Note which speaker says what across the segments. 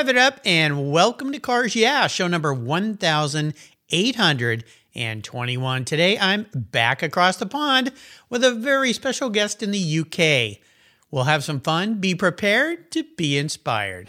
Speaker 1: Rev it up and welcome to Cars Yeah, show number 1821. Today I'm back across the pond with a very special guest in the UK. We'll have some fun. Be prepared to be inspired.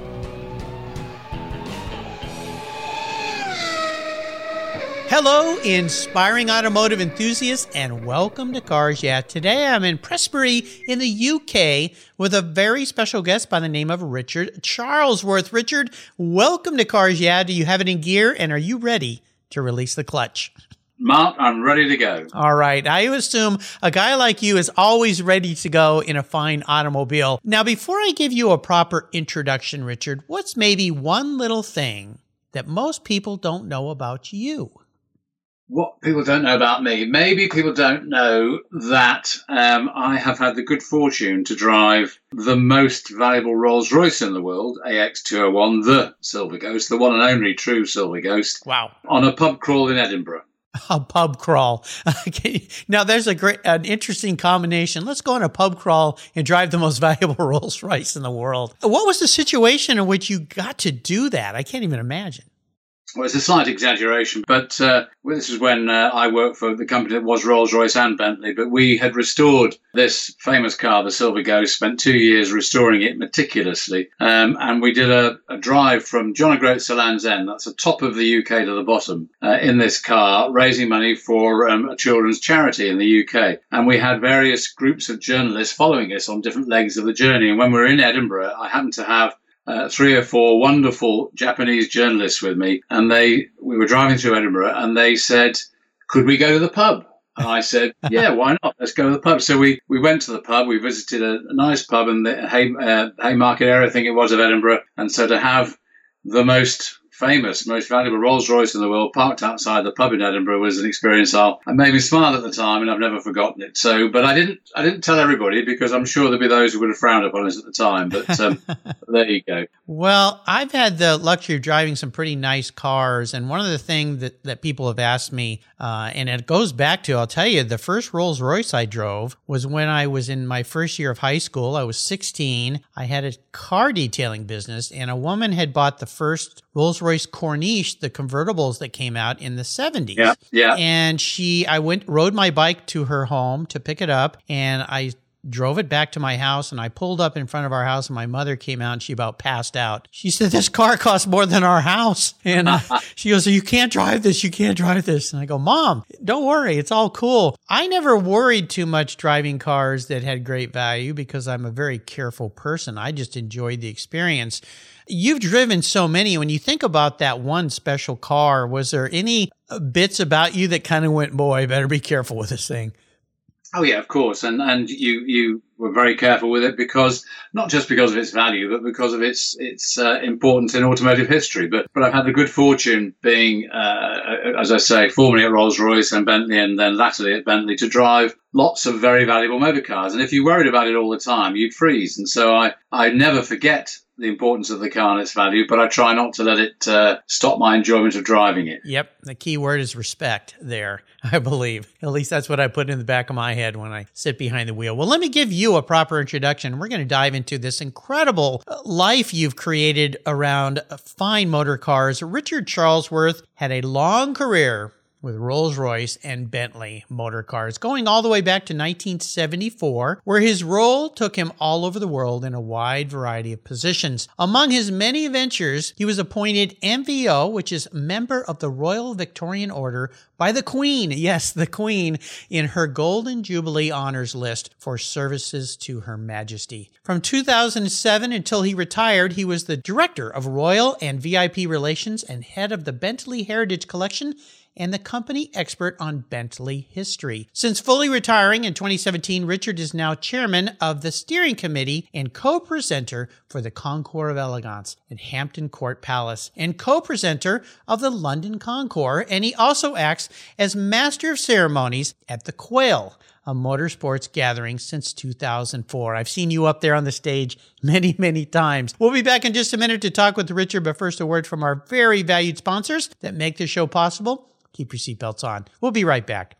Speaker 1: Hello, inspiring automotive enthusiasts, and welcome to Cars Yeah. Today I'm in Prestbury in the UK with a very special guest by the name of Richard Charlesworth. Richard, welcome to Cars Yeah. Do you have it in gear and are you ready to release the clutch?
Speaker 2: Mark, I'm ready to go.
Speaker 1: All right. I assume a guy like you is always ready to go in a fine automobile. Now, before I give you a proper introduction, Richard, what's maybe one little thing that most people don't know about you?
Speaker 2: What people don't know about me. Maybe people don't know that um, I have had the good fortune to drive the most valuable Rolls Royce in the world, AX201, the Silver Ghost, the one and only true Silver Ghost.
Speaker 1: Wow.
Speaker 2: On a pub crawl in Edinburgh.
Speaker 1: A pub crawl. Okay. Now there's a great, an interesting combination. Let's go on a pub crawl and drive the most valuable Rolls Royce in the world. What was the situation in which you got to do that? I can't even imagine.
Speaker 2: Well, it's a slight exaggeration, but uh, this is when uh, I worked for the company that was Rolls Royce and Bentley. But we had restored this famous car, the Silver Ghost, spent two years restoring it meticulously. Um, and we did a, a, drive from John O'Groats to Land's End, that's the top of the UK to the bottom, uh, in this car, raising money for um, a children's charity in the UK. And we had various groups of journalists following us on different legs of the journey. And when we were in Edinburgh, I happened to have uh, three or four wonderful Japanese journalists with me, and they we were driving through Edinburgh, and they said, "Could we go to the pub?" And I said, "Yeah, why not? Let's go to the pub." So we, we went to the pub. We visited a, a nice pub in the Hay, uh, Haymarket area, I think it was, of Edinburgh. And so to have the most famous, most valuable Rolls Royce in the world parked outside the pub in Edinburgh was an experience I made me smile at the time, and I've never forgotten it. So, but I didn't, I didn't tell everybody because I'm sure there'd be those who would have frowned upon us at the time. But um, there you go.
Speaker 1: Well, I've had the luxury of driving some pretty nice cars, and one of the things that that people have asked me, uh, and it goes back to, I'll tell you, the first Rolls Royce I drove was when I was in my first year of high school. I was 16. I had a car detailing business, and a woman had bought the first Rolls Royce Corniche, the convertibles that came out in the 70s.
Speaker 2: Yeah. Yeah.
Speaker 1: And she, I went, rode my bike to her home to pick it up, and I drove it back to my house and I pulled up in front of our house and my mother came out and she about passed out. She said, this car costs more than our house. And uh, she goes, you can't drive this. You can't drive this. And I go, mom, don't worry. It's all cool. I never worried too much driving cars that had great value because I'm a very careful person. I just enjoyed the experience. You've driven so many. When you think about that one special car, was there any bits about you that kind of went, boy, better be careful with this thing?
Speaker 2: Oh yeah, of course, and and you you were very careful with it because not just because of its value, but because of its its uh, importance in automotive history. But but I've had the good fortune being, uh, as I say, formerly at Rolls Royce and Bentley, and then latterly at Bentley, to drive lots of very valuable motor cars. And if you worried about it all the time, you'd freeze. And so I I never forget the importance of the car and its value, but I try not to let it uh, stop my enjoyment of driving it.
Speaker 1: Yep. The key word is respect there, I believe. At least that's what I put in the back of my head when I sit behind the wheel. Well, let me give you a proper introduction. We're going to dive into this incredible uh, life you've created around fine motor cars. Richard Charlesworth had a long career with Rolls Royce and Bentley motor cars, going all the way back to 1974, where his role took him all over the world in a wide variety of positions. Among his many ventures, he was appointed MVO, which is Member of the Royal Victorian Order, by the Queen, yes, the Queen, in her Golden Jubilee Honors list for services to Her Majesty. From 2007 until he retired, he was the Director of Royal and VIP Relations and head of the Bentley Heritage Collection and the company expert on Bentley history. Since fully retiring in 2017, Richard is now chairman of the steering committee and co-presenter for the Concours of Elegance at Hampton Court Palace and co-presenter of the London Concours, and he also acts as master of ceremonies at the Quail, a motorsports gathering since 2004. I've seen you up there on the stage many, many times. We'll be back in just a minute to talk with Richard, but first, a word from our very valued sponsors that make this show possible. Keep your seatbelts on. We'll be right back.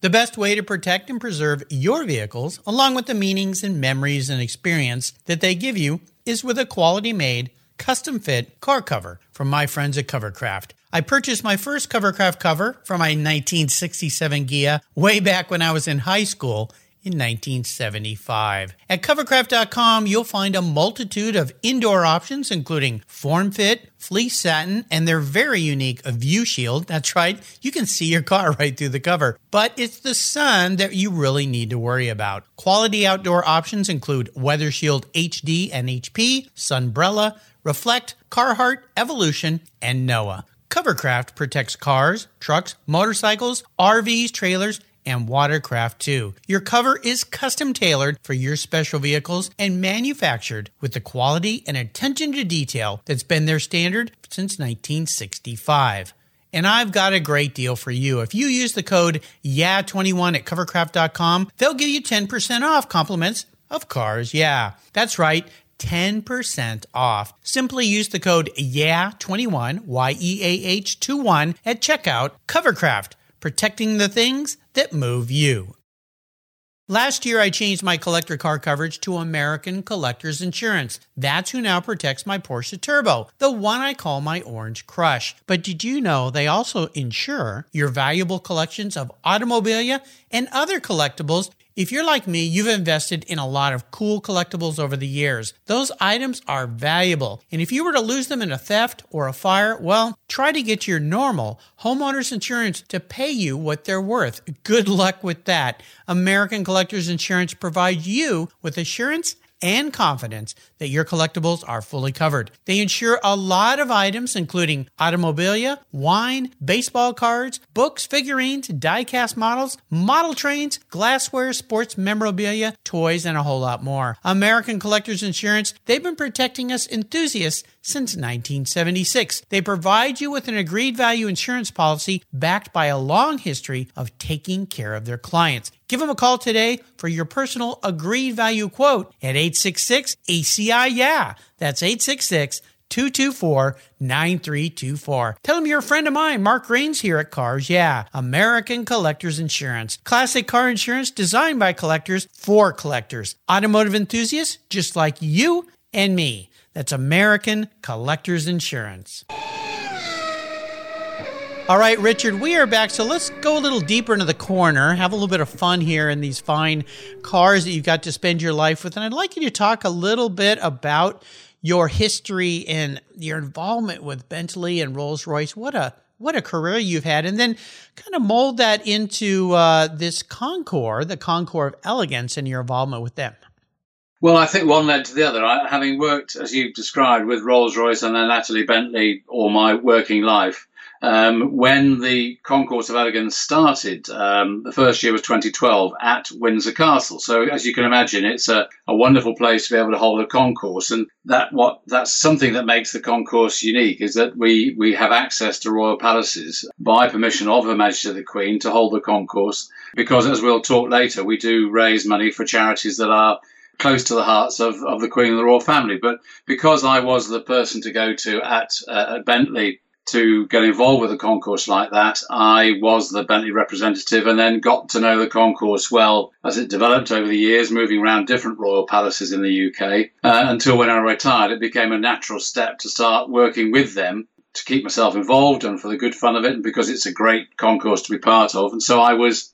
Speaker 1: The best way to protect and preserve your vehicles, along with the meanings and memories and experience that they give you, is with a quality made, custom fit car cover from my friends at Covercraft. I purchased my first Covercraft cover for my 1967 Ghia way back when I was in high school in 1975. At covercraft.com, you'll find a multitude of indoor options, including form fit, fleece satin, and their very unique view shield. That's right, you can see your car right through the cover. But it's the sun that you really need to worry about. Quality outdoor options include Weather Shield HD and HP, Sunbrella, Reflect, Carhartt, Evolution, and Noah. Covercraft protects cars, trucks, motorcycles, RVs, trailers, and watercraft too. Your cover is custom tailored for your special vehicles and manufactured with the quality and attention to detail that's been their standard since 1965. And I've got a great deal for you. If you use the code YEAH21 at covercraft.com, they'll give you 10% off compliments of cars. Yeah, that's right. 10% off. Simply use the code YEAH21, Y E A H 21 at checkout. Covercraft, protecting the things that move you. Last year, I changed my collector car coverage to American Collectors Insurance. That's who now protects my Porsche Turbo, the one I call my Orange Crush. But did you know they also insure your valuable collections of automobilia and other collectibles if you're like me, you've invested in a lot of cool collectibles over the years. Those items are valuable. And if you were to lose them in a theft or a fire, well, try to get your normal homeowners insurance to pay you what they're worth. Good luck with that. American Collectors Insurance provides you with assurance and confidence that your collectibles are fully covered. They insure a lot of items, including automobilia, wine, baseball cards, books, figurines, die-cast models, model trains, glassware, sports memorabilia, toys, and a whole lot more. American Collectors Insurance, they've been protecting us enthusiasts since 1976. They provide you with an agreed value insurance policy backed by a long history of taking care of their clients. Give them a call today for your personal agreed value quote at 866 ACI Yeah. That's 866 224 9324. Tell them you're a friend of mine, Mark Rains here at Cars Yeah, American Collectors Insurance. Classic car insurance designed by collectors for collectors. Automotive enthusiasts just like you and me. That's American Collectors Insurance. All right, Richard, we are back. So let's go a little deeper into the corner, have a little bit of fun here in these fine cars that you've got to spend your life with. And I'd like you to talk a little bit about your history and your involvement with Bentley and Rolls Royce. What a what a career you've had, and then kind of mold that into uh, this Concours, the Concours of Elegance, and your involvement with them.
Speaker 2: Well, I think one led to the other. I, having worked, as you've described, with Rolls Royce and then latterly Bentley all my working life, um, when the Concours of Elegance started, um, the first year was 2012 at Windsor Castle. So, as you can imagine, it's a, a wonderful place to be able to hold a concours, and that what that's something that makes the concours unique is that we we have access to royal palaces by permission of Her Majesty the Queen to hold the concours. Because, as we'll talk later, we do raise money for charities that are close to the hearts of, of the Queen and the royal family. But because I was the person to go to at, uh, at Bentley to get involved with a concours like that, I was the Bentley representative and then got to know the concours well as it developed over the years, moving around different royal palaces in the UK. Uh, until when I retired, it became a natural step to start working with them to keep myself involved and for the good fun of it and because it's a great concours to be part of. And so I was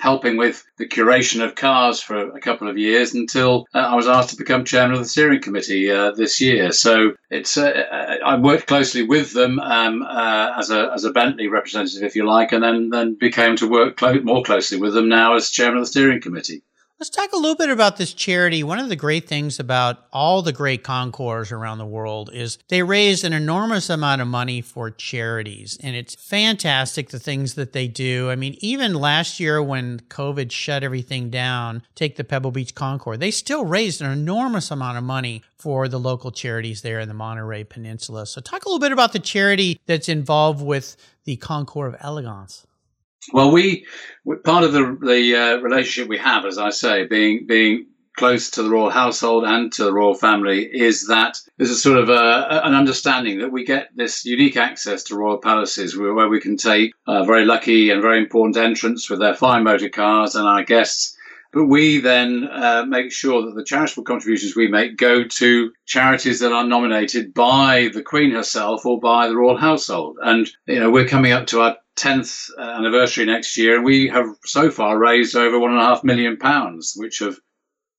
Speaker 2: helping with the curation of cars for a couple of years until uh, I was asked to become chairman of the steering committee uh, this year. So it's uh, uh I worked closely with them um, uh, as a as a Bentley representative, if you like, and then then became to work clo- more closely with them now as chairman of the steering committee.
Speaker 1: Let's talk a little bit about this charity. One of the great things about all the great concours around the world is they raise an enormous amount of money for charities. And it's fantastic the things that they do. I mean, even last year when COVID shut everything down, take the Pebble Beach Concours, they still raised an enormous amount of money for the local charities there in the Monterey Peninsula. So talk a little bit about the charity that's involved with the Concours of Elegance.
Speaker 2: Well, we part of the the uh, relationship we have, as I say, being being close to the royal household and to the royal family is that there's a sort of a, an understanding that we get this unique access to royal palaces where, we can take a very lucky and very important entrants with their fine motor cars and our guests. But we then uh, make sure that the charitable contributions we make go to charities that are nominated by the Queen herself or by the royal household. And, you know, we're coming up to our 10th anniversary next year, and we have so far raised over one and a half million pounds, which have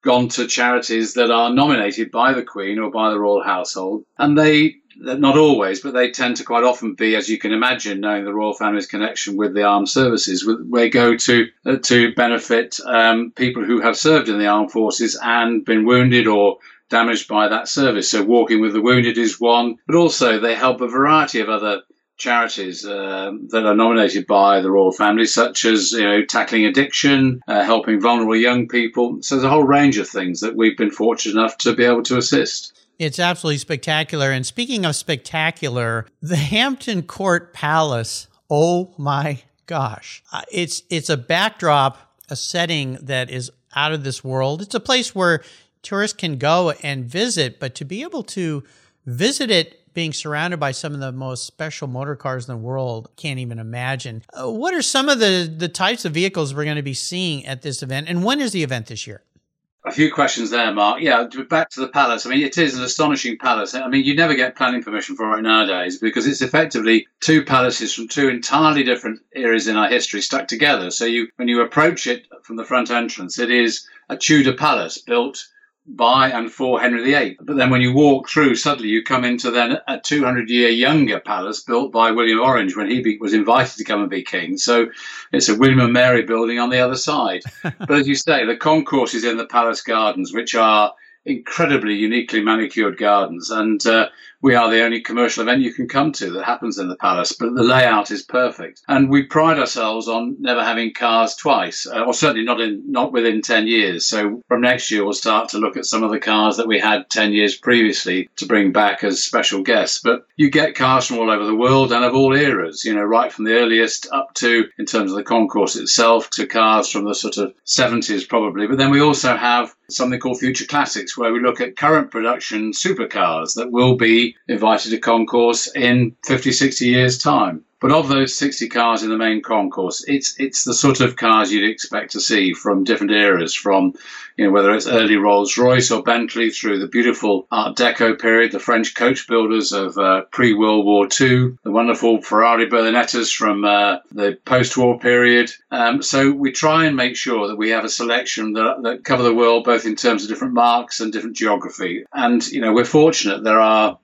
Speaker 2: gone to charities that are nominated by the Queen or by the royal household. And they, not always, but they tend to quite often be, as you can imagine, knowing the royal family's connection with the armed services, they go to uh, to benefit um, people who have served in the armed forces and been wounded or damaged by that service. So walking with the wounded is one, but also they help a variety of other charities uh, that are nominated by the royal family, such as you know tackling addiction, uh, helping vulnerable young people. So there's a whole range of things that we've been fortunate enough to be able to assist.
Speaker 1: It's absolutely spectacular. And speaking of spectacular, the Hampton Court Palace. Oh my gosh, uh, it's it's a backdrop, a setting that is out of this world. It's a place where tourists can go and visit, but to be able to visit it being surrounded by some of the most special motor cars in the world. Can't even imagine. Uh, what are some of the, the types of vehicles we're going to be seeing at this event? And when is the event this year?
Speaker 2: A few questions there, Mark. Yeah, back to the palace. I mean, it is an astonishing palace. I mean, you never get planning permission for it nowadays because it's effectively two palaces from two entirely different eras in our history stuck together. So you, when you approach it from the front entrance, it is a Tudor palace built by and for Henry VIII. But then when you walk through, suddenly you come into then a 200 year younger palace built by William Orange when he be, was invited to come and be king. So it's a William and Mary building on the other side. but as you say, the concours is in the palace gardens, which are incredibly uniquely manicured gardens. And uh, we are the only commercial event you can come to that happens in the palace, but the layout is perfect. And we pride ourselves on never having cars twice, uh, or certainly not in not within 10 years. So from next year, we'll start to look at some of the cars that we had 10 years previously to bring back as special guests. But you get cars from all over the world and of all eras, you know, right from the earliest up to, in terms of the concours itself, to cars from the sort of 70s probably. But then we also have something called Future Classics, where we look at current production supercars that will be invited to concours in 50, 60 years' time. But of those 60 cars in the main concours, it's it's the sort of cars you'd expect to see from different eras, from you know whether it's early Rolls Royce or Bentley through the beautiful Art Deco period, the French coach builders of uh, pre World War II, the wonderful Ferrari Berlinettas from uh, the post war period. Um, so we try and make sure that we have a selection that, that cover the world both in terms of different marques and different geography. And you know we're fortunate there are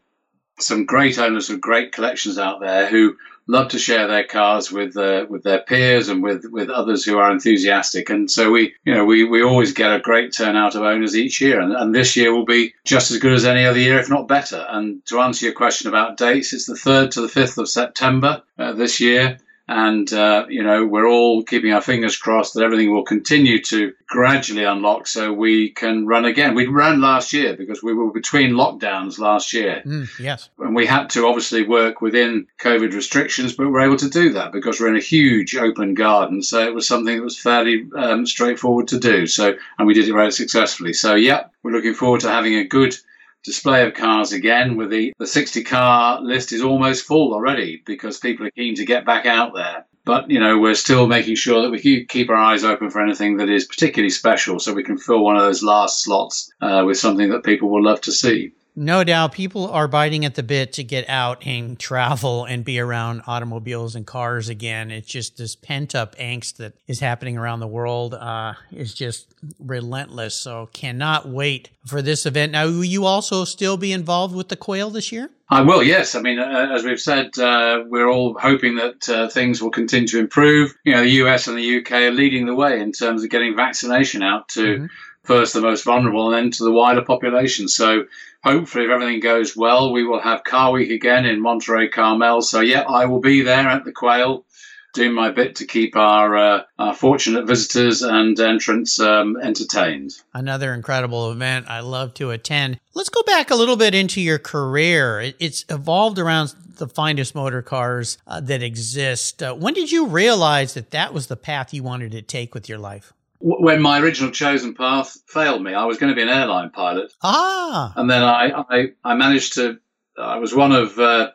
Speaker 2: some great owners of great collections out there who love to share their cars with uh, with their peers and with with others who are enthusiastic. And so we, you know, we we always get a great turnout of owners each year, and, and this year will be just as good as any other year, if not better. And to answer your question about dates, it's the third to the fifth of September uh, this year. And, uh, you know, we're all keeping our fingers crossed that everything will continue to gradually unlock so we can run again. We ran last year because we were between lockdowns last year.
Speaker 1: Mm, yes.
Speaker 2: And we had to obviously work within COVID restrictions, but we're able to do that because we're in a huge open garden. So it was something that was fairly um, straightforward to do. So, and we did it very successfully. So, yeah, we're looking forward to having a good display of cars again with the, the 60 car list is almost full already because people are keen to get back out there. But, you know, we're still making sure that we keep our eyes open for anything that is particularly special so we can fill one of those last slots uh, with something that people will love to see.
Speaker 1: No doubt people are biting at the bit to get out and travel and be around automobiles and cars again. It's just this pent up angst that is happening around the world uh, is just relentless. So cannot wait for this event. Now, will you also still be involved with the quail this year?
Speaker 2: I will, yes. I mean, uh, as we've said, uh, we're all hoping that uh, things will continue to improve. You know, the US and the UK are leading the way in terms of getting vaccination out to mm-hmm. First the most vulnerable and then to the wider population. So hopefully, if everything goes well, we will have Car Week again in Monterey Carmel. So, yeah, I will be there at the Quail. doing my bit to keep our, uh, our fortunate visitors and entrants um, entertained.
Speaker 1: Another incredible event I love to attend. Let's go back a little bit into your career. It's evolved around the finest motor cars uh, that exist. Uh, when did you realize that that was the path you wanted to take with your life?
Speaker 2: When my original chosen path failed me, I was going to be an airline pilot.
Speaker 1: Ah.
Speaker 2: And then I, I, I managed to, I was one of uh,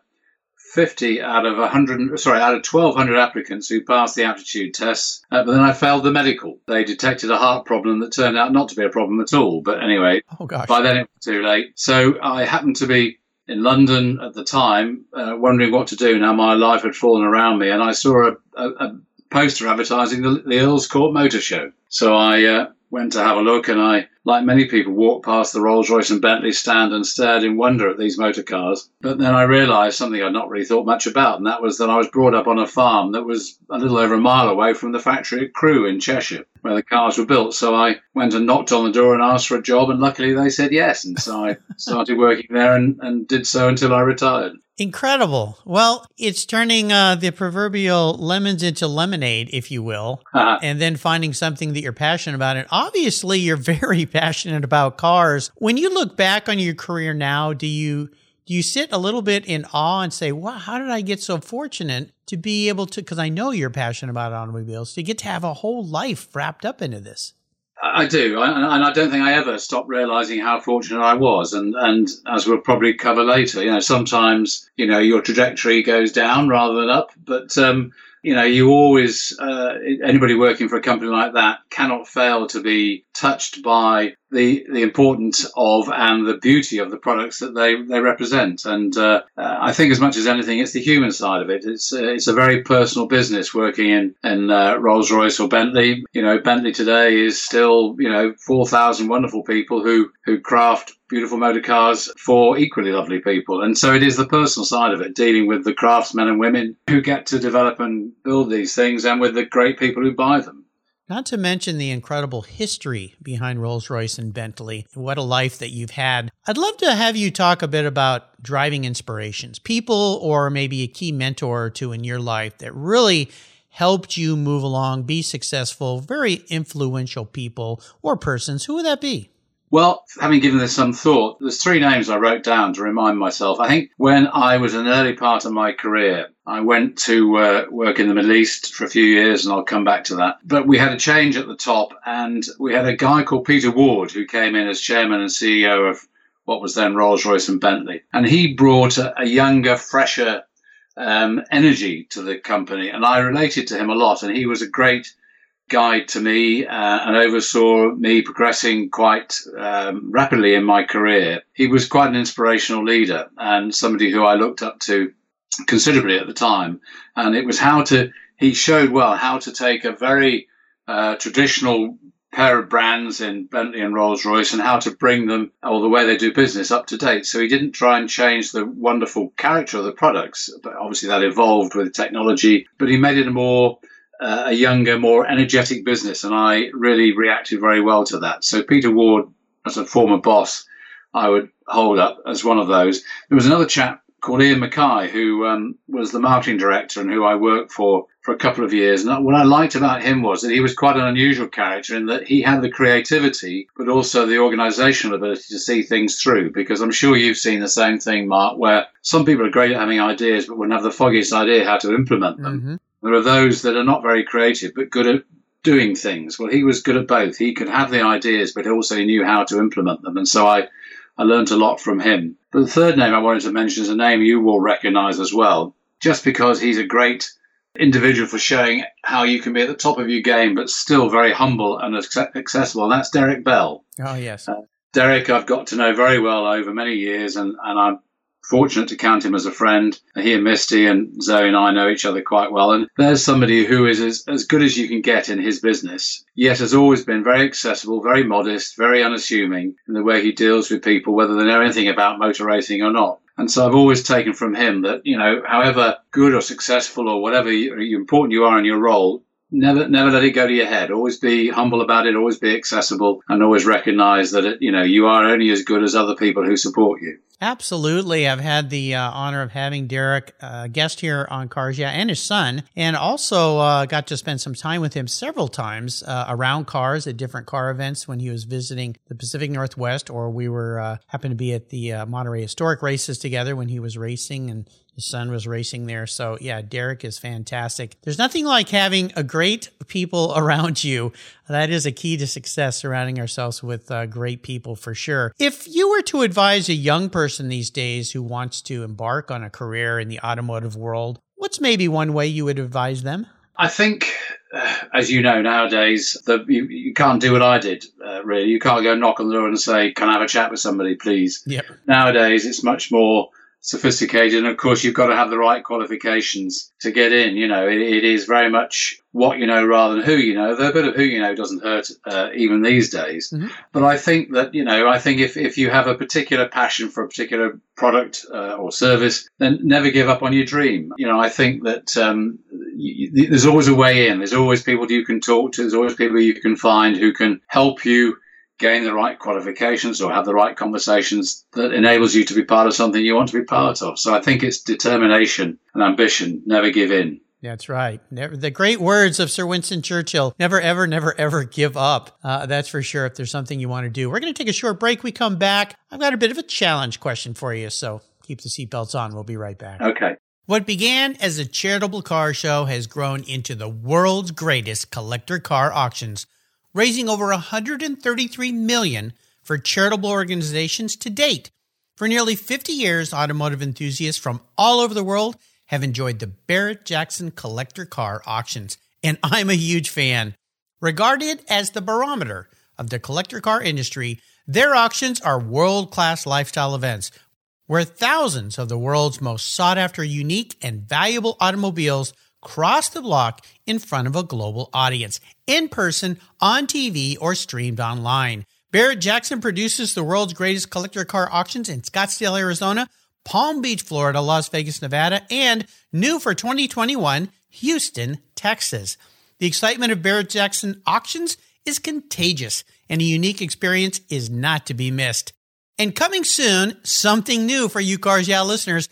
Speaker 2: 50 out of 100, sorry, out of 1,200 applicants who passed the aptitude tests. Uh, but then I failed the medical. They detected a heart problem that turned out not to be a problem at all. But anyway,
Speaker 1: oh, gosh.
Speaker 2: by then it was too late. So I happened to be in London at the time, uh, wondering what to do. Now my life had fallen around me, and I saw a, a, a poster advertising the, the, Earl's Court Motor Show. So I uh, went to have a look, and I, like many people, walked past the Rolls Royce and Bentley stand and stared in wonder at these motor cars. But then I realised something I'd not really thought much about, and that was that I was brought up on a farm that was a little over a mile away from the factory at Crewe in Cheshire, where the cars were built. So I went and knocked on the door and asked for a job, and luckily they said yes. And so I started working there and, and did so until I retired.
Speaker 1: Incredible. Well, it's turning uh, the proverbial lemons into lemonade, if you will, uh-huh. and then finding something that you're passionate about. And obviously, you're very passionate about cars. When you look back on your career now, do you do you sit a little bit in awe and say, "Wow, how did I get so fortunate to be able to?" Because I know you're passionate about automobiles, to get to have a whole life wrapped up into this.
Speaker 2: I do, and I don't think I ever stopped realizing how fortunate I was. And and as we'll probably cover later, you know, sometimes you know your trajectory goes down rather than up, but um, you know, you always uh, anybody working for a company like that cannot fail to be touched by the the importance of and the beauty of the products that they, they represent. And uh, uh, I think as much as anything, it's the human side of it. It's uh, it's a very personal business working in in uh, Rolls Royce or Bentley. You know, Bentley today is still you know four thousand wonderful people who who craft beautiful motor cars for equally lovely people. And so it is the personal side of it, dealing with the craftsmen and women who get to develop and build these things and with the great people who buy them.
Speaker 1: Not to mention the incredible history behind Rolls Royce and Bentley. What a life that you've had. I'd love to have you talk a bit about driving inspirations, people or maybe a key mentor or two in your life that really helped you move along, be successful, very influential people or persons. Who would that be?
Speaker 2: Well, having given this some thought, there's three names I wrote down to remind myself. I think when I was an early part of my career, I went to uh, work in the Middle East for a few years, and I'll come back to that. But we had a change at the top, and we had a guy called Peter Ward who came in as chairman and CEO of what was then Rolls Royce and Bentley. And he brought a, a younger, fresher um, energy to the company, and I related to him a lot. And he was a great guide to me uh, and oversaw me progressing quite um, rapidly in my career. He was quite an inspirational leader and somebody who I looked up to considerably at the time. And it was how to, he showed well how to take a very uh, traditional pair of brands in Bentley and Rolls Royce and how to bring them or the way they do business up to date. So he didn't try and change the wonderful character of the products, but obviously that evolved with technology, but he made it a more uh, a younger, more energetic business, and I really reacted very well to that. So Peter Ward, as a former boss, I would hold up as one of those. There was another chap called Ian Mackay who um, was the marketing director and who I worked for for a couple of years. And what I liked about him was that he was quite an unusual character in that he had the creativity, but also the organizational ability to see things through. Because I'm sure you've seen the same thing, Mark, where some people are great at having ideas, but wouldn't have the foggiest idea how to implement them. Mm-hmm. There are those that are not very creative but good at doing things. Well, he was good at both. He could have the ideas, but also he knew how to implement them. And so I, I learned a lot from him. But the third name I wanted to mention is a name you will recognize as well, just because he's a great individual for showing how you can be at the top of your game, but still very humble and accessible. And that's Derek Bell.
Speaker 1: Oh, yes. Uh,
Speaker 2: Derek, I've got to know very well over many years, and, and I'm fortunate to count him as a friend. He and Misty and Zoe and I know each other quite well. And there's somebody who is as, as good as you can get in his business, yet has always been very accessible, very modest, very unassuming in the way he deals with people, whether they know anything about motor racing or not. And so I've always taken from him that, you know, however good or successful or whatever you, important you are in your role, never never let it go to your head. Always be humble about it. Always be accessible, and always recognize that it, you know you are only as good as other people who support you.
Speaker 1: Absolutely. I've had the uh, honor of having Derek uh, guest here on Cars Yeah and his son, and also uh, got to spend some time with him several times uh, around cars at different car events when he was visiting the Pacific Northwest, or we were uh, happened to be at the uh, Monterey Historic races together when he was racing and his son was racing there. So yeah, Derek is fantastic. There's nothing like having a great people around you. That is a key to success, surrounding ourselves with uh, great people for sure. If you were to advise a young person these days who wants to embark on a career in the automotive world, what's maybe one way you would advise them?
Speaker 2: I think, uh, as you know, nowadays the, you, you can't do what I did. Uh, really, you can't go knock on the door and say, "Can I have a chat with somebody, please?"
Speaker 1: Yep.
Speaker 2: Nowadays, it's much more sophisticated. And of course, you've got to have the right qualifications to get in. You know, it, it is very much what you know rather than who you know. The bit of who you know doesn't hurt uh, even these days. Mm-hmm. But I think that, you know, I think if, if you have a particular passion for a particular product uh, or service, then never give up on your dream. You know, I think that um, you, there's always a way in. There's always people you can talk to. There's always people you can find who can help you gain the right qualifications or have the right conversations that enables you to be part of something you want to be part of. So I think it's determination and ambition. Never give in.
Speaker 1: That's right. Never, the great words of Sir Winston Churchill never, ever, never, ever give up. Uh, that's for sure. If there's something you want to do, we're going to take a short break. We come back. I've got a bit of a challenge question for you. So keep the seatbelts on. We'll be right back.
Speaker 2: Okay.
Speaker 1: What began as a charitable car show has grown into the world's greatest collector car auctions raising over 133 million for charitable organizations to date. For nearly 50 years, automotive enthusiasts from all over the world have enjoyed the Barrett Jackson collector car auctions, and I'm a huge fan. Regarded as the barometer of the collector car industry, their auctions are world class lifestyle events where thousands of the world's most sought after, unique, and valuable automobiles cross the block in front of a global audience, in person, on TV, or streamed online. Barrett Jackson produces the world's greatest collector car auctions in Scottsdale, Arizona, Palm Beach, Florida, Las Vegas, Nevada, and new for 2021, Houston, Texas. The excitement of Barrett Jackson auctions is contagious, and a unique experience is not to be missed. And coming soon, something new for you Cars Yeah listeners.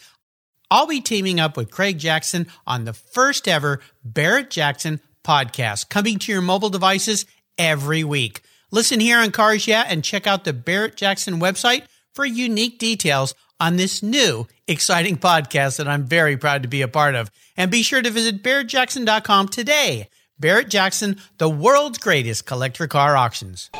Speaker 1: I'll be teaming up with Craig Jackson on the first ever Barrett Jackson podcast, coming to your mobile devices every week. Listen here on Cars Yeah and check out the Barrett Jackson website for unique details on this new exciting podcast that I'm very proud to be a part of. And be sure to visit barrettjackson.com today. Barrett Jackson, the world's greatest collector car auctions.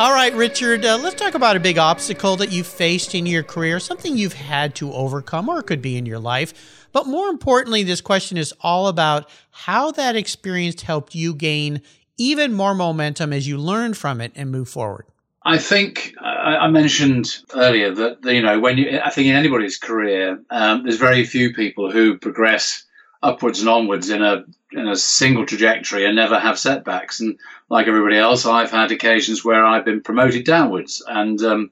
Speaker 1: All right, Richard, uh, let's talk about a big obstacle that you've faced in your career, something you've had to overcome, or could be in your life. But more importantly, this question is all about how that experience helped you gain even more momentum as you learn from it and move forward.
Speaker 2: I think I mentioned earlier that you know when you, I think in anybody's career, um, there's very few people who progress upwards and onwards in a in a single trajectory and never have setbacks. And like everybody else, I've had occasions where I've been promoted downwards. And um,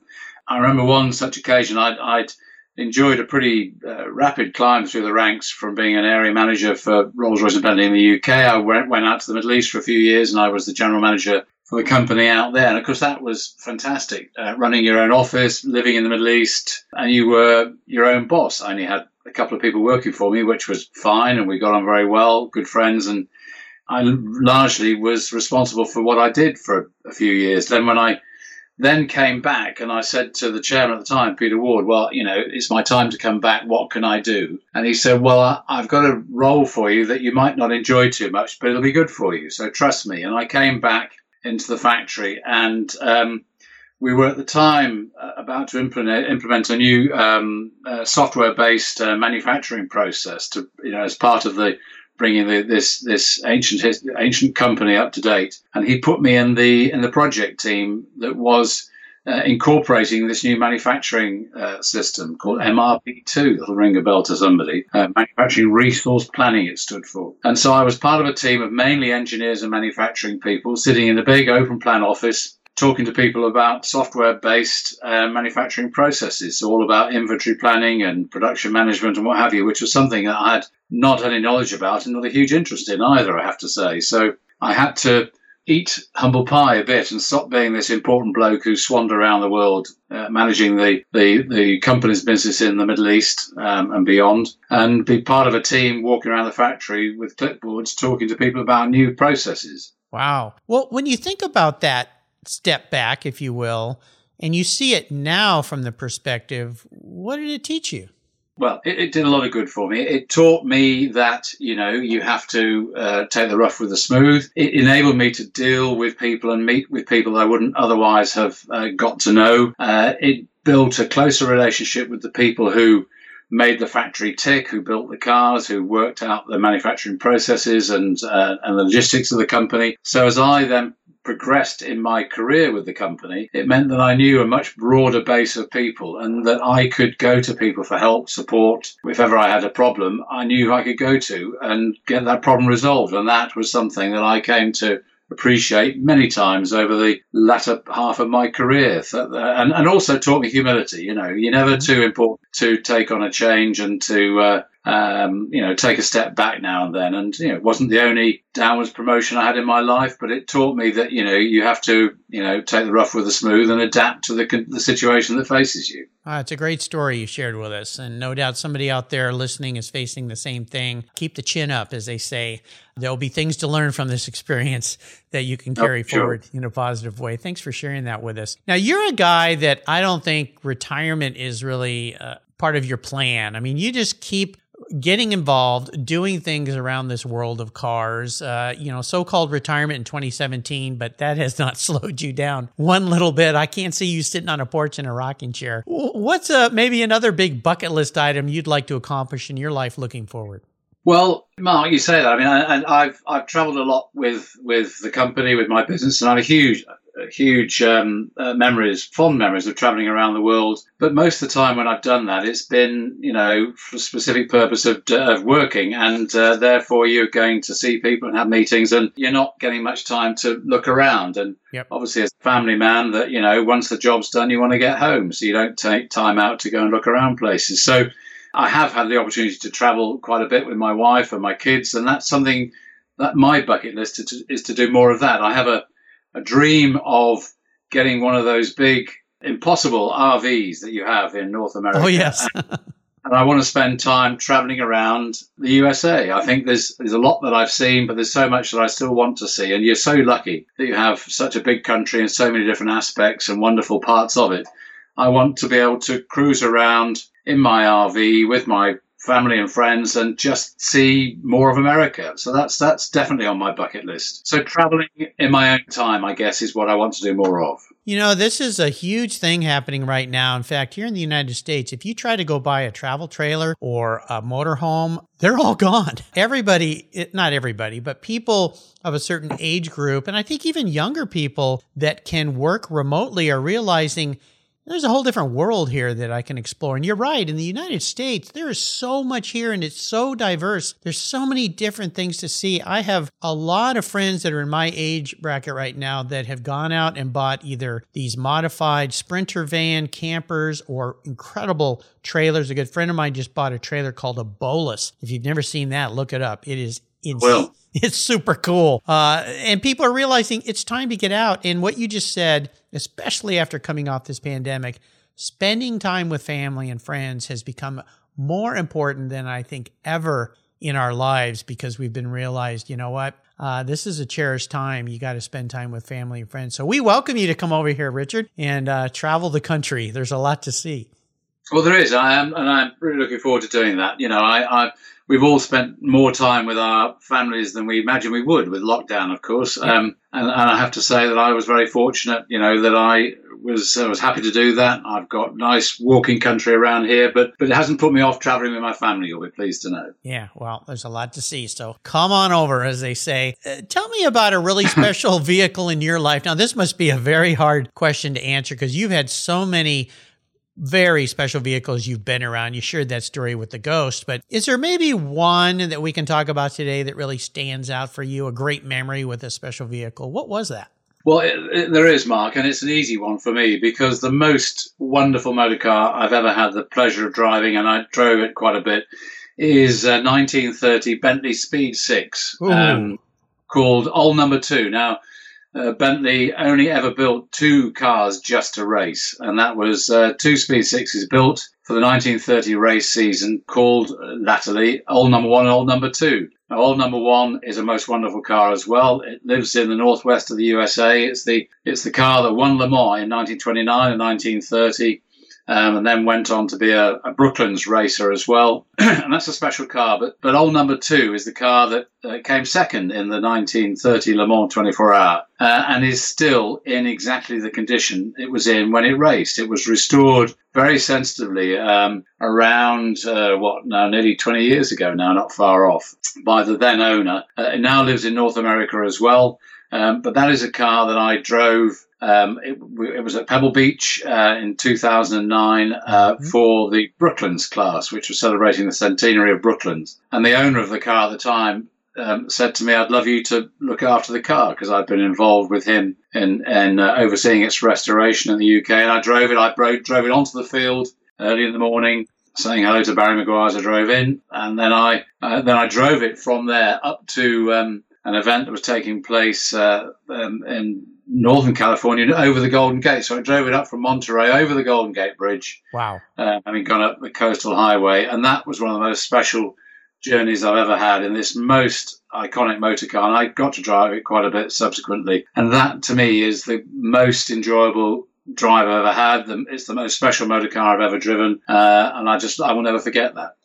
Speaker 2: I remember one such occasion I'd, I'd enjoyed a pretty uh, rapid climb through the ranks from being an area manager for Rolls Royce and Bentley in the UK. I went, went out to the Middle East for a few years and I was the general manager for the company out there. And of course, that was fantastic. Uh, running your own office, living in the Middle East, and you were your own boss. I only had a couple of people working for me, which was fine, and we got on very well, good friends, and I largely was responsible for what I did for a few years. Then when I then came back and I said to the chairman at the time, Peter Ward, well, you know, it's my time to come back. What can I do? And he said, well, I've got a role for you that you might not enjoy too much, but it'll be good for you. So trust me. And I came back into the factory and um, we were at the time uh, about to implement, implement a new um, uh, software-based uh, manufacturing process to, you know, as part of the bringing the, this this ancient ancient company up to date. And he put me in the in the project team that was uh, incorporating this new manufacturing uh, system called MRP2. That'll ring a bell to somebody. Uh, manufacturing Resource Planning, it stood for. And so I was part of a team of mainly engineers and manufacturing people sitting in a big open plan office talking to people about software based uh, manufacturing processes, all about inventory planning and production management and what have you, which was something that I had not any knowledge about and not a huge interest in either, I have to say. So I had to eat humble pie a bit and stop being this important bloke who swanned around the world uh, managing the, the, the company's business in the Middle East um, and beyond, and be part of a team walking around the factory with clipboards talking to people about new processes.
Speaker 1: Wow. Well, when you think about that step back, if you will, and you see it now from the perspective, what did it teach you?
Speaker 2: Well, it, it, did a lot of good for me. It taught me that, you know, you have to uh, take the rough with the smooth. It enabled me to deal with people and meet with people I wouldn't otherwise have uh, got to know. Uh, it built a closer relationship with the people who made the factory tick, who built the cars, who worked out the manufacturing processes and, uh, and the logistics of the company. So as I then progressed in my career with the company, it meant that I knew a much broader base of people and that I could go to people for help, support. If ever I had a problem, I knew I could go to and get that problem resolved. And that was something that I came to appreciate many times over the latter half of my career. And, and also taught me humility. You know, you're never mm-hmm. too important to take on a change and to, uh, um, you know, take a step back now and then. And, you know, it wasn't the only downwards promotion I had in my life, but it taught me that, you know, you have to, you know, take the rough with the smooth and adapt to the, the situation that faces you.
Speaker 1: Uh, it's a great story you shared with us. And no doubt somebody out there listening is facing the same thing. Keep the chin up, as they say. There'll be things to learn from this experience that you can oh, carry oh, sure. forward in a positive way. Thanks for sharing that with us. Now, you're a guy that I don't think retirement is really uh, part of your plan. I mean, you just keep getting involved, doing things around this world of cars. Uh, you know, so-called retirement in 2017, but that has not slowed you down one little bit. I can't see you sitting on a porch in a rocking chair. What's uh, maybe another big bucket list item you'd like to accomplish in your life looking forward?
Speaker 2: Well, Mark, you say that. I mean, I, have I've travelled a lot with with the company, with my business, and I'm a huge huge um, uh, memories, fond memories of traveling around the world. But most of the time when I've done that, it's been, you know, for a specific purpose of, uh, of working. And uh, therefore, you're going to see people and have meetings, and you're not getting much time to look around. And yep. obviously, as a family man, that, you know, once the job's done, you want to get home. So you don't take time out to go and look around places. So I have had the opportunity to travel quite a bit with my wife and my kids. And that's something that my bucket list is to do more of that. I have a a dream of getting one of those big impossible RVs that you have in North America.
Speaker 1: Oh yes.
Speaker 2: and I want to spend time traveling around the USA. I think there's there's a lot that I've seen, but there's so much that I still want to see. And you're so lucky that you have such a big country and so many different aspects and wonderful parts of it. I want to be able to cruise around in my RV with my family and friends and just see more of America. So that's that's definitely on my bucket list. So traveling in my own time, I guess, is what I want to do more of.
Speaker 1: You know, this is a huge thing happening right now. In fact, here in the United States, if you try to go buy a travel trailer or a motorhome, they're all gone. Everybody, not everybody, but people of a certain age group, and I think even younger people that can work remotely are realizing there's a whole different world here that I can explore. And you're right. In the United States, there is so much here and it's so diverse. There's so many different things to see. I have a lot of friends that are in my age bracket right now that have gone out and bought either these modified sprinter van campers or incredible trailers. A good friend of mine just bought a trailer called a Bowlus. If you've never seen that, look it up. It is insane. Well. It's super cool. Uh, and people are realizing it's time to get out. And what you just said, especially after coming off this pandemic, spending time with family and friends has become more important than I think ever in our lives because we've been realized, you know what? Uh, this is a cherished time. You got to spend time with family and friends. So we welcome you to come over here, Richard, and uh, travel the country. There's a lot to see.
Speaker 2: Well, there is. I am, and I'm really looking forward to doing that. You know, I, I we've all spent more time with our families than we imagined we would with lockdown, of course. Um, and, and, I have to say that I was very fortunate, you know, that I was uh, was happy to do that. I've got nice walking country around here, but but it hasn't put me off traveling with my family. You'll be pleased to know.
Speaker 1: Yeah, well, there's a lot to see, so come on over, as they say. Uh, tell me about a really special vehicle in your life. Now, this must be a very hard question to answer because you've had so many very special vehicles you've been around. You shared that story with the Ghost, but is there maybe one that we can talk about today that really stands out for you? A great memory with a special vehicle. What was that?
Speaker 2: Well, it, it, there is, Mark, and it's an easy one for me because the most wonderful motor car I've ever had the pleasure of driving, and I drove it quite a bit, is a 1930 Bentley Speed 6 um, called Old Number Two. Now, uh, Bentley only ever built two cars just to race, and that was uh, two Speed Sixes built for the 1930 race season, called uh, latterly Old Number One and Old Number Two. Now, Old Number One is a most wonderful car as well. It lives in the northwest of the USA. It's the it's the car that won Le Mans in 1929 and 1930 um, and then went on to be a, a racer as well. and that's a special car. But but old number two is the car that uh, came second in the 1930 Le Mans 24 Hour uh, and is still in exactly the condition it was in when it raced. It was restored very sensitively um, around uh, what now nearly 20 years ago now, not far off, by the then owner. Uh, it now lives in North America as well. Um, but that is a car that I drove um, it, it, was at Pebble Beach uh, in 2009 uh, mm-hmm. for the Brooklands class, which was celebrating the centenary of Brooklands. And the owner of the car at the time um, said to me, "I'd love you to look after the car because I've been involved with him in, in uh, overseeing its restoration in the UK." And I drove it. I drove, drove it onto the field early in the morning, saying hello to Barry McGuire as I drove in, and then I uh, then I drove it from there up to um, an event that was taking place uh, um, in Northern California over the Golden Gate. So I drove it up from Monterey over the Golden Gate Bridge.
Speaker 1: Wow.
Speaker 2: Uh, having gone up the coastal highway. And that was one of the most special journeys I've ever had in this most iconic motor car. And I got to drive it quite a bit subsequently. And that to me is the most enjoyable drive I've ever had. It's the most special motor car I've ever driven. Uh, and I just, I will never forget that.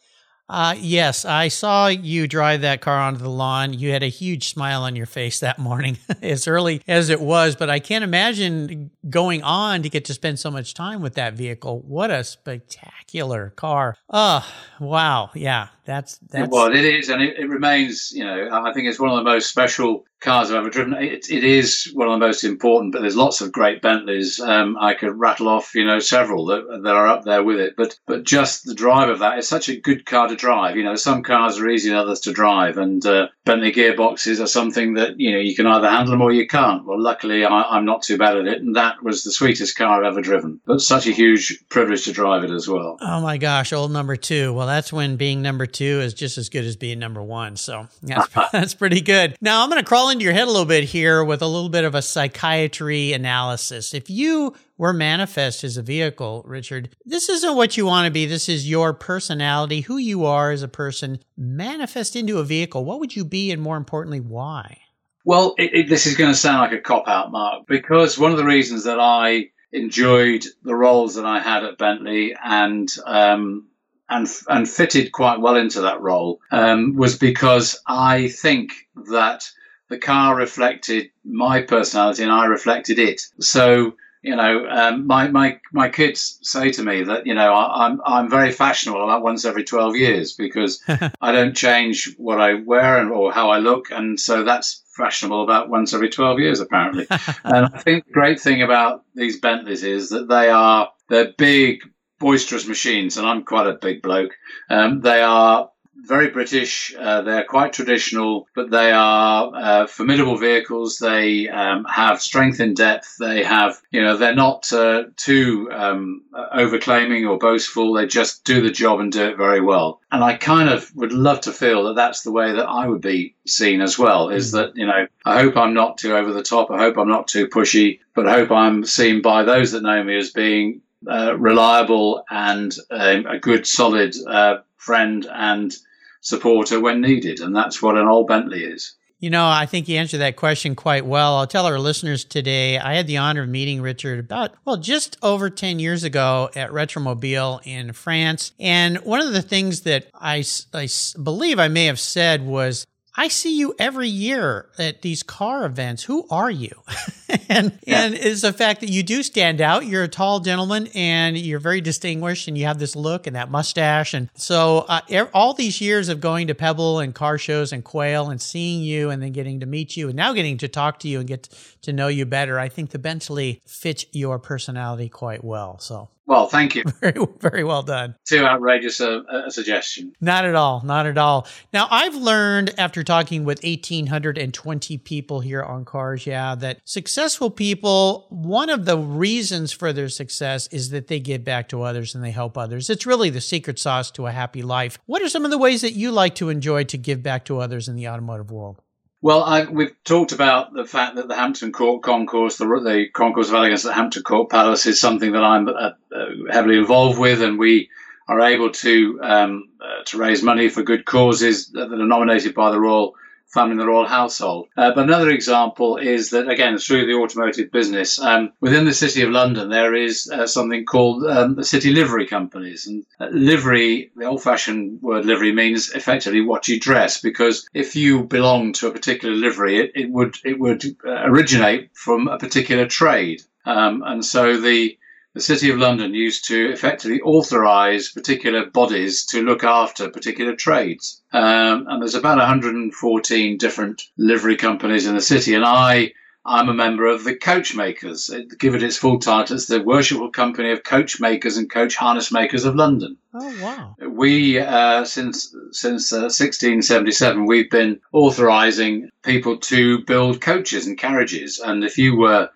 Speaker 1: Uh, yes, I saw you drive that car onto the lawn. You had a huge smile on your face that morning, as early as it was. But I can't imagine going on to get to spend so much time with that vehicle. What a spectacular car! Oh, wow! Yeah, that's that's.
Speaker 2: Well, it is, and it, it remains. You know, I think it's one of the most special cars I've ever driven. It, it is one of the most important, but there's lots of great Bentleys. Um, I could rattle off, you know, several that, that are up there with it. But but just the drive of that, it's such a good car to drive. You know, some cars are easy and others to drive, and uh, Bentley gearboxes are something that you know you can either handle them or you can't. Well, luckily I, am not too bad at it, and that was the sweetest car I've ever driven. But such a huge privilege to drive it as well.
Speaker 1: Oh my gosh, old number two. Well, that's when being number two is just as good as being number one. So that's that's pretty good. Now I'm going to crawl into your head a little bit here with a little bit of a psychiatry analysis. If you were manifest as a vehicle, Richard, this isn't what you want to be. This is your personality, who you are as a person. Manifest into a vehicle. What would you be, and more importantly, why?
Speaker 2: Well, it, it, this is going to sound like a cop out, Mark, because one of the reasons that I enjoyed the roles that I had at Bentley and um, and and fitted quite well into that role um, was because I think that the car reflected my personality and I reflected it. So you know, um, my, my my kids say to me that you know I, am I'm, I'm very fashionable about once every twelve years because I don't change what I wear and or how I look, and so that's fashionable about once every twelve years apparently. and I think the great thing about these Bentleys is that they are they're big boisterous machines, and I'm quite a big bloke. Um, they are very British. Uh, they're quite traditional, but they are uh, formidable vehicles. They um, have strength in depth. They have, you know, they're not uh, too um, overclaiming or boastful. They just do the job and do it very well. And I kind of would love to feel that that's the way that I would be seen as well. Is mm. that, you know, I hope I'm not too over the top. I hope I'm not too pushy, but I hope I'm seen by those that know me as being uh, reliable and um, a good, solid uh, friend and supporter when needed. And that's what an old Bentley is.
Speaker 1: You know, I think you answered that question quite well. I'll tell our listeners today, I had the honor of meeting Richard about, well, just over 10 years ago at Retromobile in France. And one of the things that I, I believe I may have said was, I see you every year at these car events. Who are you? and and it's the fact that you do stand out. You're a tall gentleman and you're very distinguished and you have this look and that mustache. And so uh, all these years of going to Pebble and car shows and Quail and seeing you and then getting to meet you and now getting to talk to you and get to know you better, I think the Bentley fits your personality quite well. So
Speaker 2: Well, thank you.
Speaker 1: Very, very well done.
Speaker 2: Too outrageous a, a, suggestion.
Speaker 1: Not at all. Not at all. Now, I've learned after talking with 1,820 people here on Cars Yeah, that successful people, one of the reasons for their success is that they give back to others and they help others. It's really the secret sauce to a happy life. What are some of the ways that you like to enjoy to give back to others in the automotive world?
Speaker 2: Well, I, we've talked about the fact that the Hampton Court Concours, the, the Concours of Elegance at Hampton Court Palace, is something that I'm uh, uh, heavily involved with, and we are able to um, uh, to raise money for good causes that are nominated by the Royal family in the royal household. Uh, but another example is that, again, through the automotive business, um, within the City of London, there is uh, something called um, the city livery companies. And uh, livery, the old fashioned word livery, means effectively what you dress, because if you belong to a particular livery, it, it would, it would uh, originate from a particular trade. Um, and so the the City of London used to effectively authorise particular bodies to look after particular trades. Um, and there's about 114 different livery companies in the city, and I I'm a member of the Coachmakers. Give it its full title, it's the Worshipful Company of Coachmakers and Coach Harness Makers of London.
Speaker 1: Oh wow!
Speaker 2: We uh, since since uh, 1677 we've been authorising people to build coaches and carriages, and if you were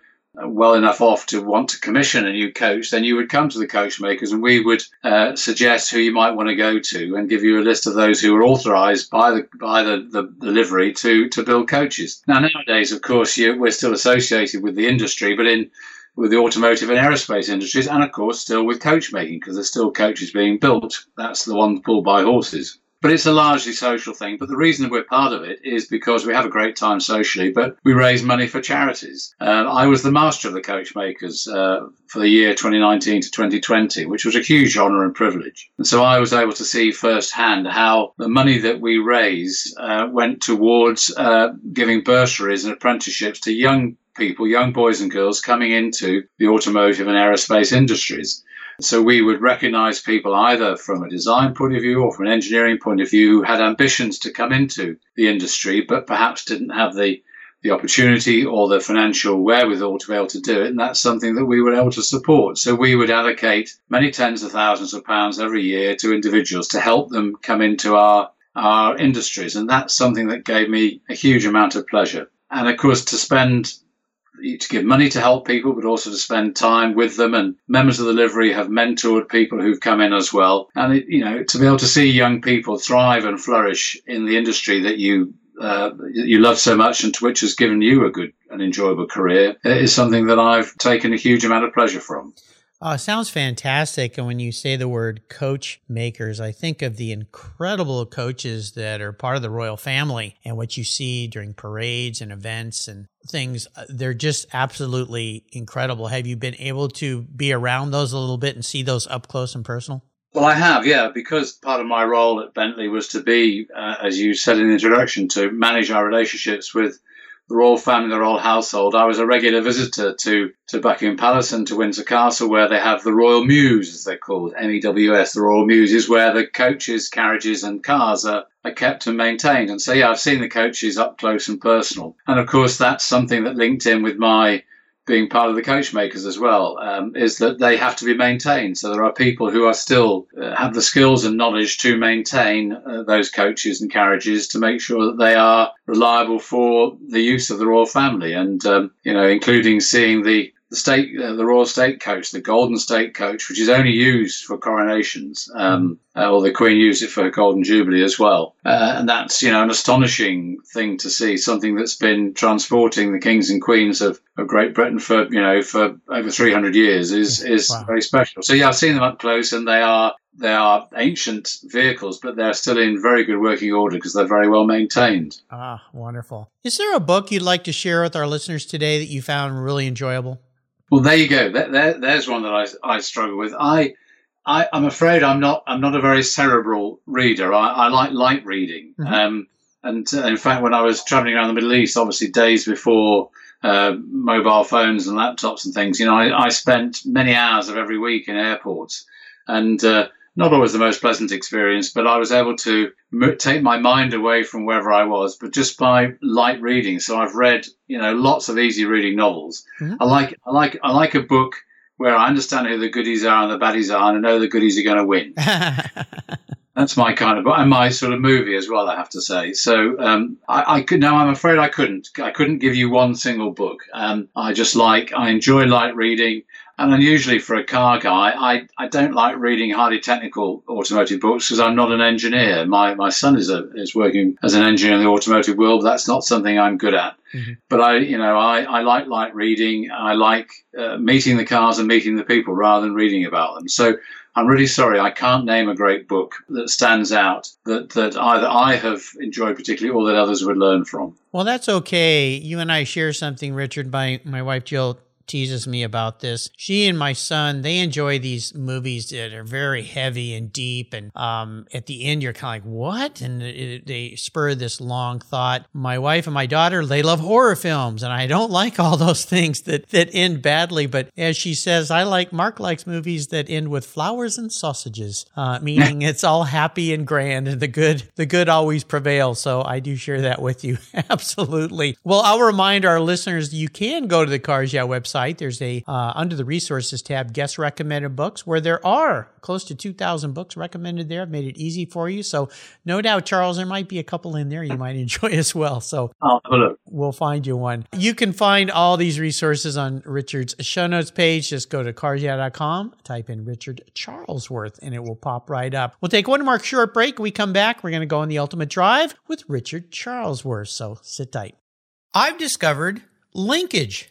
Speaker 2: well enough off to want to commission a new coach, then you would come to the coach makers and we would uh, suggest who you might want to go to and give you a list of those who are authorized by the by the, the, the livery to to build coaches. Now nowadays, of course, you, we're still associated with the industry, but in with the automotive and aerospace industries, and of course still with coach making because there's still coaches being built. That's the one pulled by horses. But it's a largely social thing. But the reason we're part of it is because we have a great time socially, but we raise money for charities. Uh, I was the master of the Coachmakers uh, for the year 2019 to 2020, which was a huge honour and privilege. And so I was able to see firsthand how the money that we raise uh, went towards uh, giving bursaries and apprenticeships to young people, young boys and girls coming into the automotive and aerospace industries. So we would recognize people either from a design point of view or from an engineering point of view who had ambitions to come into the industry, but perhaps didn't have the the opportunity or the financial wherewithal to be able to do it. And that's something that we were able to support. So we would allocate many tens of thousands of pounds every year to individuals to help them come into our, our industries. And that's something that gave me a huge amount of pleasure. And of course, to spend to give money to help people, but also to spend time with them. And members of the livery have mentored people who've come in as well. And, it, you know, to be able to see young people thrive and flourish in the industry that you uh, you love so much and to which has given you a good and enjoyable career is something that I've taken a huge amount of pleasure from.
Speaker 1: Oh, sounds fantastic. And when you say the word coach makers, I think of the incredible coaches that are part of the royal family and what you see during parades and events and things. Uh, they're just absolutely incredible. Have you been able to be around those a little bit and see those up close and personal?
Speaker 2: Well, I have, yeah, because part of my role at Bentley was to be, uh, as you said in the introduction, to manage our relationships with the royal family, the royal household. I was a regular visitor to, to Buckingham Palace and to Windsor Castle, where they have the Royal Mews, as they're called, M-E-W-S. The Royal Mews is where the coaches, carriages, and cars are, are kept and maintained. And so, yeah, I've seen the coaches up close and personal. And of course, that's something that linked in with my being part of the coachmakers as well um, is that they have to be maintained. So there are people who are still uh, have the skills and knowledge to maintain uh, those coaches and carriages to make sure that they are reliable for the use of the royal family, and um, you know, including seeing the the state, uh, the Royal State Coach, the Golden State Coach, which is only used for coronations, um, uh, or the Queen used it for her Golden Jubilee as well. Uh, and that's, you know, an astonishing thing to see, something that's been transporting the kings and queens of, of Great Britain for, you know, for over 300 years is, is wow. very special. So, yeah, I've seen them up close and they are, they are ancient vehicles, but they're still in very good working order because they're very well maintained.
Speaker 1: Ah, wonderful. Is there a book you'd like to share with our listeners today that you found really enjoyable?
Speaker 2: Well, there you go. There, there, there's one that I, I struggle with. I, I, am afraid I'm not. I'm not a very cerebral reader. I, I like light reading. Mm-hmm. Um, and uh, in fact, when I was traveling around the Middle East, obviously days before uh, mobile phones and laptops and things, you know, I, I, spent many hours of every week in airports, and uh, not always the most pleasant experience, but I was able to take my mind away from wherever I was, but just by light reading. So I've read, you know, lots of easy reading novels. Mm-hmm. I like, I like, I like a book where I understand who the goodies are and the baddies are, and I know the goodies are going to win. That's my kind of and my sort of movie as well. I have to say. So um, I, I, could. No, I'm afraid I couldn't. I couldn't give you one single book. Um, I just like. I enjoy light reading. And unusually for a car guy, I, I don't like reading highly technical automotive books because I'm not an engineer. My my son is a, is working as an engineer in the automotive world. But that's not something I'm good at. Mm-hmm. But I you know I, I like light reading. I like uh, meeting the cars and meeting the people rather than reading about them. So I'm really sorry, I can't name a great book that stands out that, that either I have enjoyed particularly or that others would learn from.
Speaker 1: Well, that's okay. You and I share something, Richard. My my wife Jill teases me about this. She and my son, they enjoy these movies that are very heavy and deep. And um, at the end, you're kind of like, what? And it, they spur this long thought. My wife and my daughter, they love horror films. And I don't like all those things that, that end badly. But as she says, I like, Mark likes movies that end with flowers and sausages, uh, meaning it's all happy and grand and the good, the good always prevails. So I do share that with you. Absolutely. Well, I'll remind our listeners, you can go to the Cars Yeah website website, there's a uh, under the resources tab, guest recommended books, where there are close to 2,000 books recommended there. I've made it easy for you. So no doubt, Charles, there might be a couple in there you might enjoy as well. So we'll find you one. You can find all these resources on Richard's show notes page. Just go to carsyeah.com, type in Richard Charlesworth, and it will pop right up. We'll take one more short break. When we come back, we're going to go on the ultimate drive with Richard Charlesworth. So sit tight. I've discovered linkage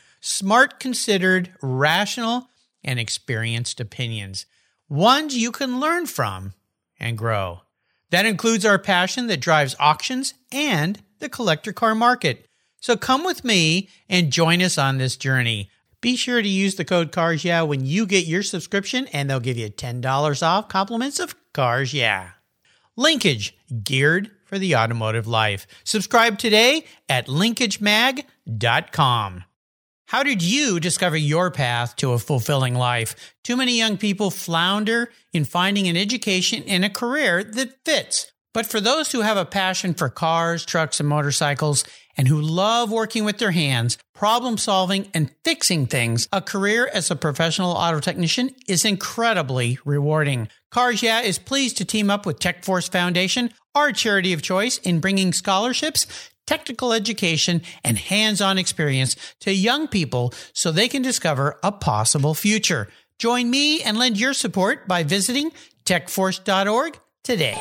Speaker 1: smart, considered, rational, and experienced opinions, ones you can learn from and grow. That includes our passion that drives auctions and the collector car market. So come with me and join us on this journey. Be sure to use the code CARS Yeah when you get your subscription, and they'll give you $10 off compliments of Cars Yeah. Linkage, geared for the automotive life. Subscribe today at linkagemag.com. How did you discover your path to a fulfilling life? Too many young people flounder in finding an education and a career that fits. But for those who have a passion for cars, trucks, and motorcycles, and who love working with their hands, problem solving, and fixing things, a career as a professional auto technician is incredibly rewarding. Cars Yeah is pleased to team up with TechForce Foundation, our charity of choice, in bringing scholarships technical education, and hands on experience to young people so they can discover a possible future. Join me and lend your support by visiting techforce.org today.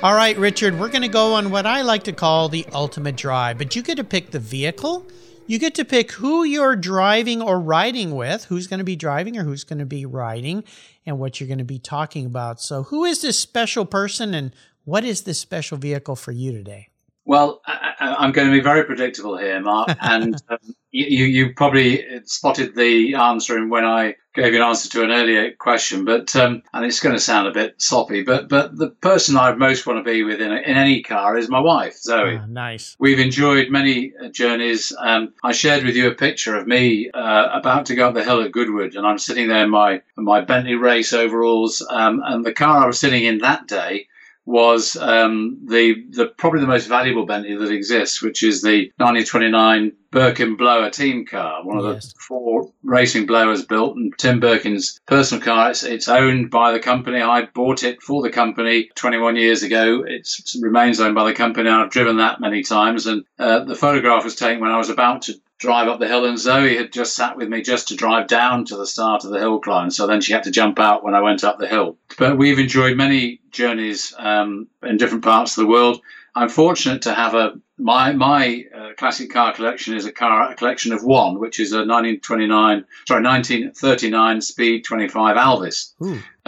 Speaker 1: All right, Richard, we're going to go on what I like to call the ultimate drive, but you get to pick the vehicle. You get to pick who you're driving or riding with, who's going to be driving or who's going to be riding, and what you're going to be talking about. So, who is this special person and what is this special vehicle for you today?
Speaker 2: Well, I, am going to be very predictable here, Mark, and um, you, you probably spotted the answer in when I gave you an answer to an earlier question, but um, and it's going to sound a bit sloppy, but but the person I most want to be with in, a, in any car is my wife, Zoe.
Speaker 1: Oh, nice.
Speaker 2: We've enjoyed many uh, journeys. Um, I shared with you a picture of me uh, about to go up the hill at Goodwood, and I'm sitting there in my my Bentley race overalls, um, and the car I was sitting in that day was um, the the probably the most valuable Bentley that exists, which is the 1929 Birkin Blower team car, one of yes. the four racing blowers built, and Tim Birkin's personal car. It's, it's owned by the company. I bought it for the company 21 years ago. It remains owned by the company. I've driven that many times, and uh, the photograph was taken when I was about to drive up the hill, and Zoe had just sat with me just to drive down to the start of the hill climb. So then she had to jump out when I went up the hill. But we've enjoyed many journeys um, in different parts of the world. I'm fortunate to have a my my uh, classic car collection is a car a collection of one, which is a 1929, sorry, 1939 Speed 25 Alvis.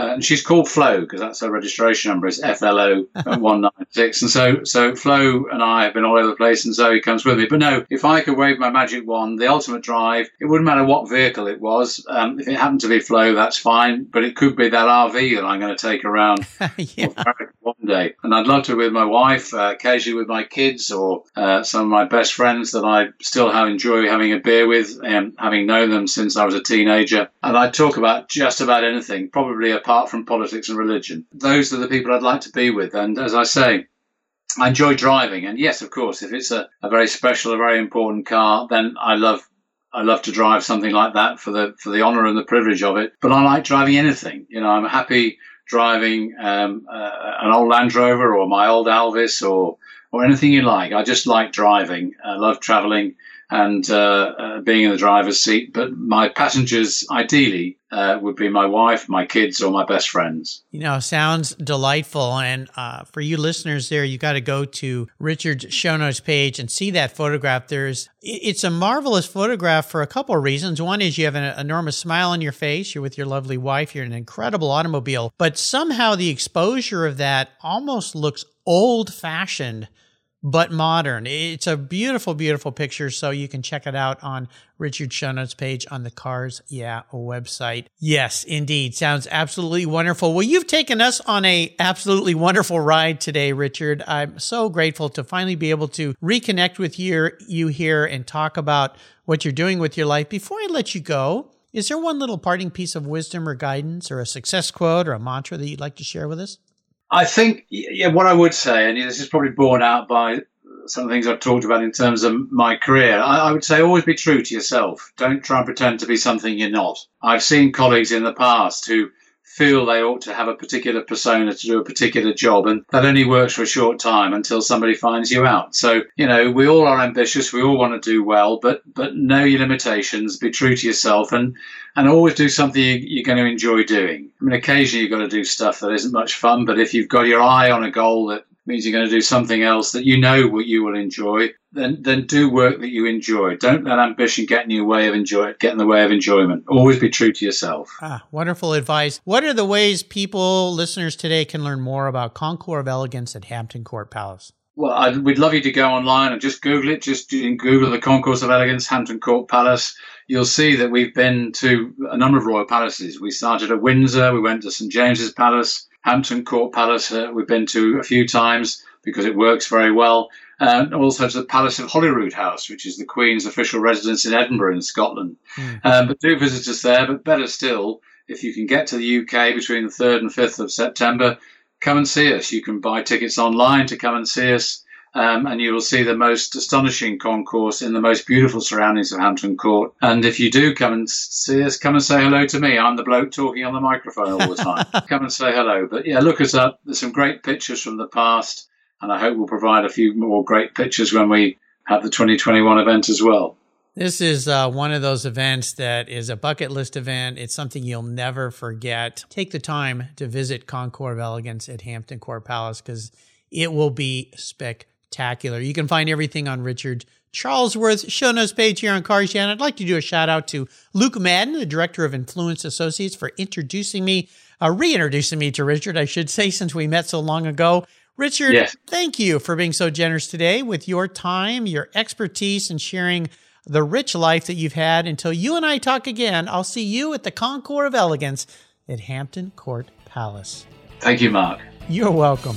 Speaker 2: Uh, and she's called Flo because that's her registration number is FLO 196. And so, so Flo and I have been all over the place, and Zoe comes with me. But no, if I could wave my magic wand, the ultimate drive, it wouldn't matter what vehicle it was. Um, if it happened to be Flo, that's fine. But it could be that RV that I'm going to take around
Speaker 1: yeah.
Speaker 2: Day. And I'd love to with my wife, uh, occasionally with my kids, or uh, some of my best friends that I still enjoy having a beer with, and having known them since I was a teenager. And I talk about just about anything, probably apart from politics and religion. Those are the people I'd like to be with. And as I say, I enjoy driving. And yes, of course, if it's a, a very special, a very important car, then I love I love to drive something like that for the for the honour and the privilege of it. But I like driving anything. You know, I'm happy driving um, uh, an old Land Rover or my old Alvis or or anything you like. I just like driving. I love travelling and uh, uh, being in the driver's seat. But my passengers, ideally, uh, would be my wife, my kids, or my best friends.
Speaker 1: You know, sounds delightful. And uh, for you listeners there, you got to go to Richard's show notes page and see that photograph. There's, it's a marvelous photograph for a couple of reasons. One is you have an enormous smile on your face. You're with your lovely wife. You're in an incredible automobile, but somehow the exposure of that almost looks old fashioned but modern. It's a beautiful, beautiful picture. So you can check it out on Richard's show notes page on the Cars Yeah website. Yes, indeed. Sounds absolutely wonderful. Well, you've taken us on a absolutely wonderful ride today, Richard. I'm so grateful to finally be able to reconnect with you, you here and talk about what you're doing with your life. Before I let you go, is there one little parting piece of wisdom or guidance or a success quote or a mantra that you'd like to share with us?
Speaker 2: I think, yeah, what I would say, and this is probably borne out by some of the things I've talked about in terms of my career, I, I, would say always be true to yourself. Don't try and pretend to be something you're not. I've seen colleagues in the past who feel they ought to have a particular persona to do a particular job, and that only works for a short time until somebody finds you out. So, you know, we all are ambitious, we all want to do well, but but know your limitations, be true to yourself, and and always do something you're going to enjoy doing. I mean, occasionally you've got to do stuff that isn't much fun, but if you've got your eye on a goal that means you're going to do something else that you know what you will enjoy, then then do work that you enjoy. Don't let ambition get in your way of enjoy get in the way of enjoyment. Always be true to yourself.
Speaker 1: Ah, wonderful advice. What are the ways people, listeners today, can learn more about Concours of Elegance at Hampton Court Palace?
Speaker 2: Well, I'd, we'd love you to go online and just Google it. Just Google the Concours of Elegance, Hampton Court Palace. You'll see that we've been to a number of royal palaces. We started at Windsor. We went to St James's Palace, Hampton Court Palace. Uh, we've been to a few times because it works very well and also to the Palace of Holyroodhouse, which is the Queen's official residence in Edinburgh in Scotland. Mm. Um, but do visit us there. But better still, if you can get to the UK between the 3rd and 5th of September, come and see us. You can buy tickets online to come and see us. Um, and you will see the most astonishing concours in the most beautiful surroundings of Hampton Court. And if you do come and see us, come and say hello to me. I'm the bloke talking on the microphone all the time. come and say hello. But yeah, look us up. There's some great pictures from the past and I hope we'll provide a few more great pictures when we have the 2021 event as well.
Speaker 1: This is uh, one of those events that is a bucket list event. It's something you'll never forget. Take the time to visit Concours of Elegance at Hampton Court Palace because it will be spectacular. You can find everything on Richard Charlesworth show notes page here on Cars Yeah. And I'd like to do a shout out to Luke Madden, the director of Influence Associates, for introducing me, uh, reintroducing me to Richard, I should say, since we met so long ago. Richard, yes. thank you for being so generous today with your time, your expertise, and sharing the rich life that you've had. Until you and I talk again, I'll see you at the Concours of Elegance at Hampton Court Palace.
Speaker 2: Thank you, Mark.
Speaker 1: You're welcome.